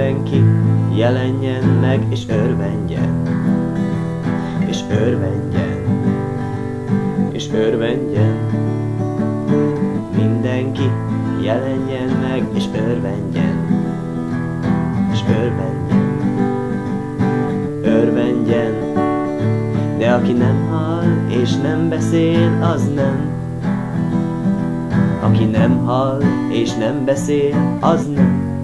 Mindenki jelenjen meg és örvendjen, és örvendjen, és örvendjen. Mindenki jelenjen meg és örvendjen, és örvendjen, örvendjen. De aki nem hall és nem beszél, az nem. Aki nem hall és nem beszél, az nem.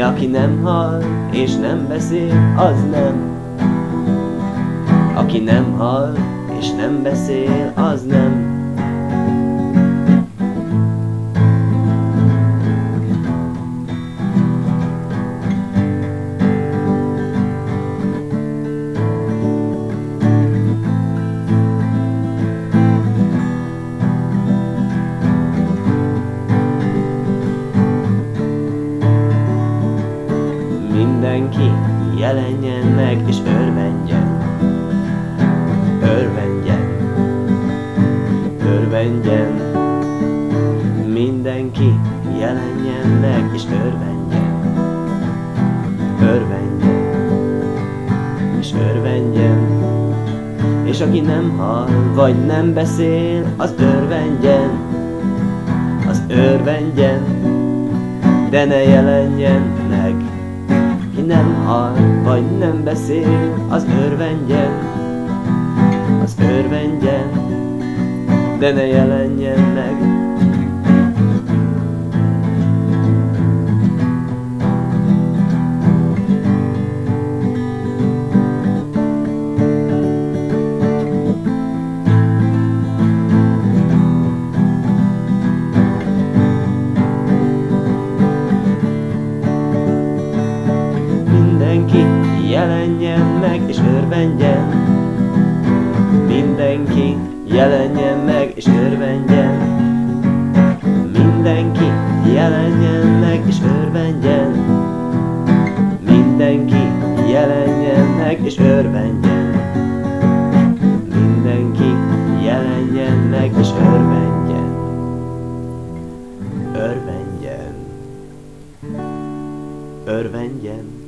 De aki nem hall és nem beszél, az nem. Aki nem hall és nem beszél, az nem. Mindenki jelenjen meg és örvendjen, örvendjen, örvendjen. Mindenki jelenjen meg és örvendjen, örvendjen, és örvendjen. És aki nem hall, vagy nem beszél, az örvendjen, az örvendjen, de ne jelenjen meg nem hall, vagy nem beszél, az örvendjen, az örvendjen, de ne jelenjen meg. Mindenki jelenjen meg és örvendjen. Mindenki jelenjen meg és örvendjen. Mindenki jelenjen meg és örvendjen. Mindenki jelenjen meg és örvendjen. Mindenki jelenjen meg és örvendjen. Örvendjen. Örvendjen.